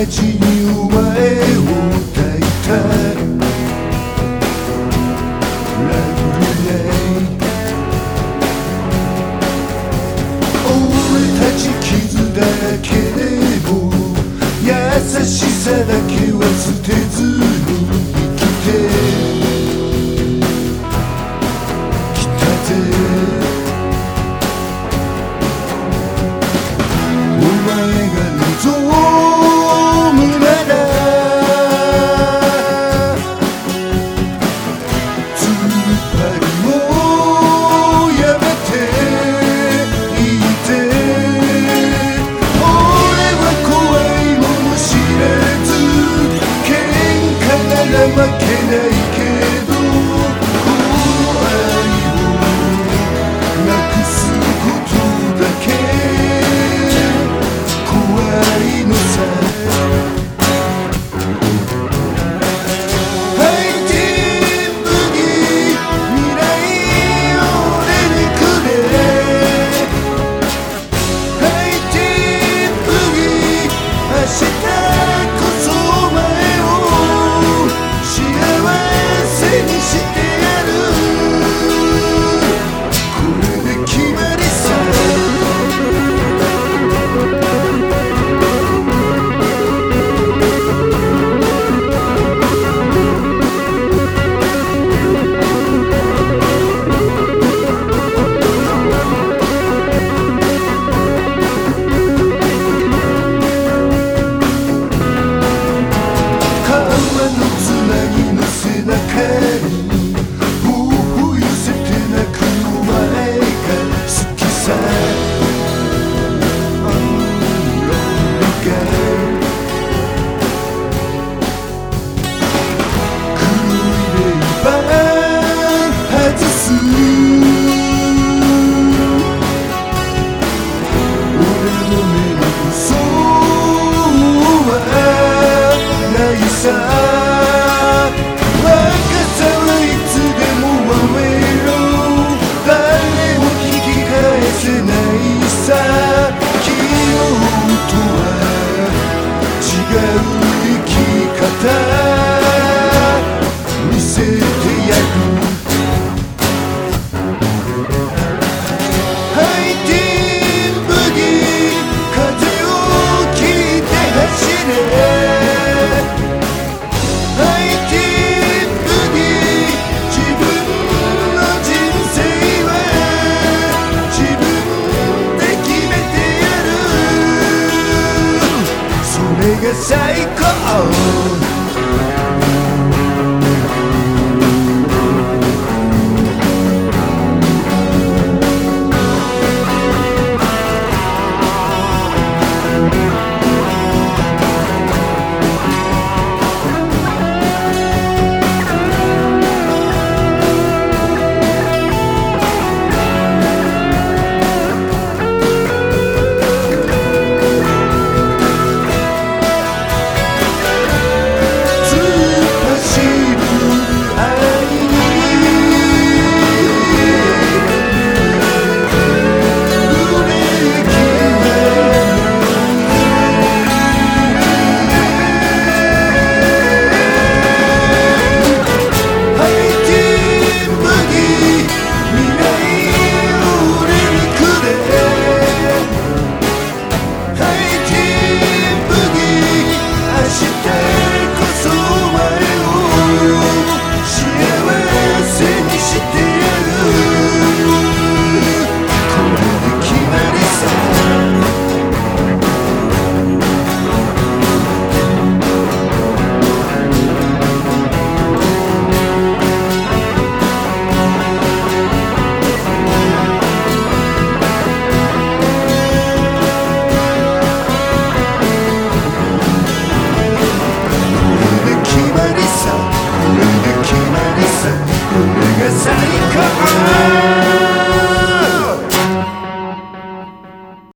たにお前を抱いた。ラブレイ。俺たち傷だらけでも優しさだけは捨てずに生きて。you say go?